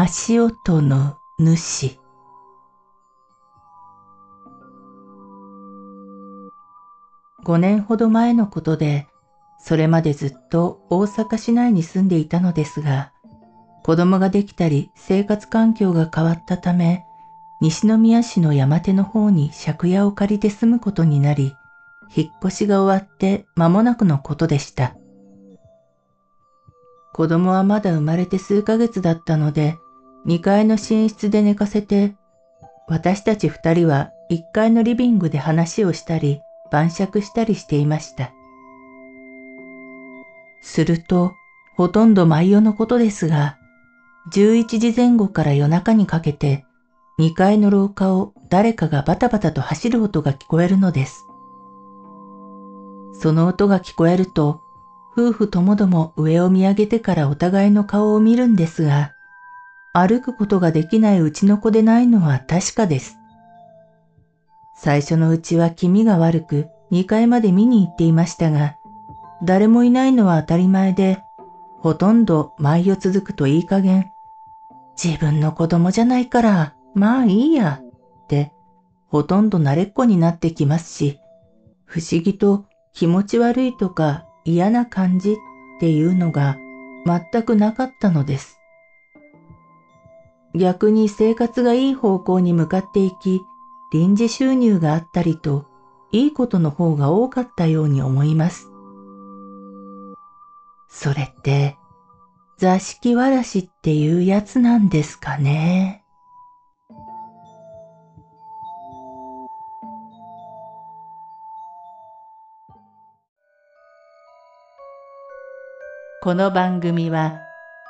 足音の主5年ほど前のことで、それまでずっと大阪市内に住んでいたのですが、子供ができたり生活環境が変わったため、西宮市の山手の方に借家を借りて住むことになり、引っ越しが終わって間もなくのことでした。子供はまだ生まれて数ヶ月だったので、2階の寝室で寝かせて、私たち二人は1階のリビングで話をしたり、晩酌したりしていました。すると、ほとんど毎夜のことですが、11時前後から夜中にかけて、2階の廊下を誰かがバタバタと走る音が聞こえるのです。その音が聞こえると、夫婦ともども上を見上げてからお互いの顔を見るんですが、歩くことができないうちの子でないのは確かです。最初のうちは気味が悪く2階まで見に行っていましたが、誰もいないのは当たり前で、ほとんど毎夜続くといい加減、自分の子供じゃないから、まあいいや、って、ほとんど慣れっこになってきますし、不思議と気持ち悪いとか嫌な感じっていうのが全くなかったのです。逆に生活がいい方向に向かっていき、臨時収入があったりと、いいことの方が多かったように思います。それって、座敷わらしっていうやつなんですかね？この番組は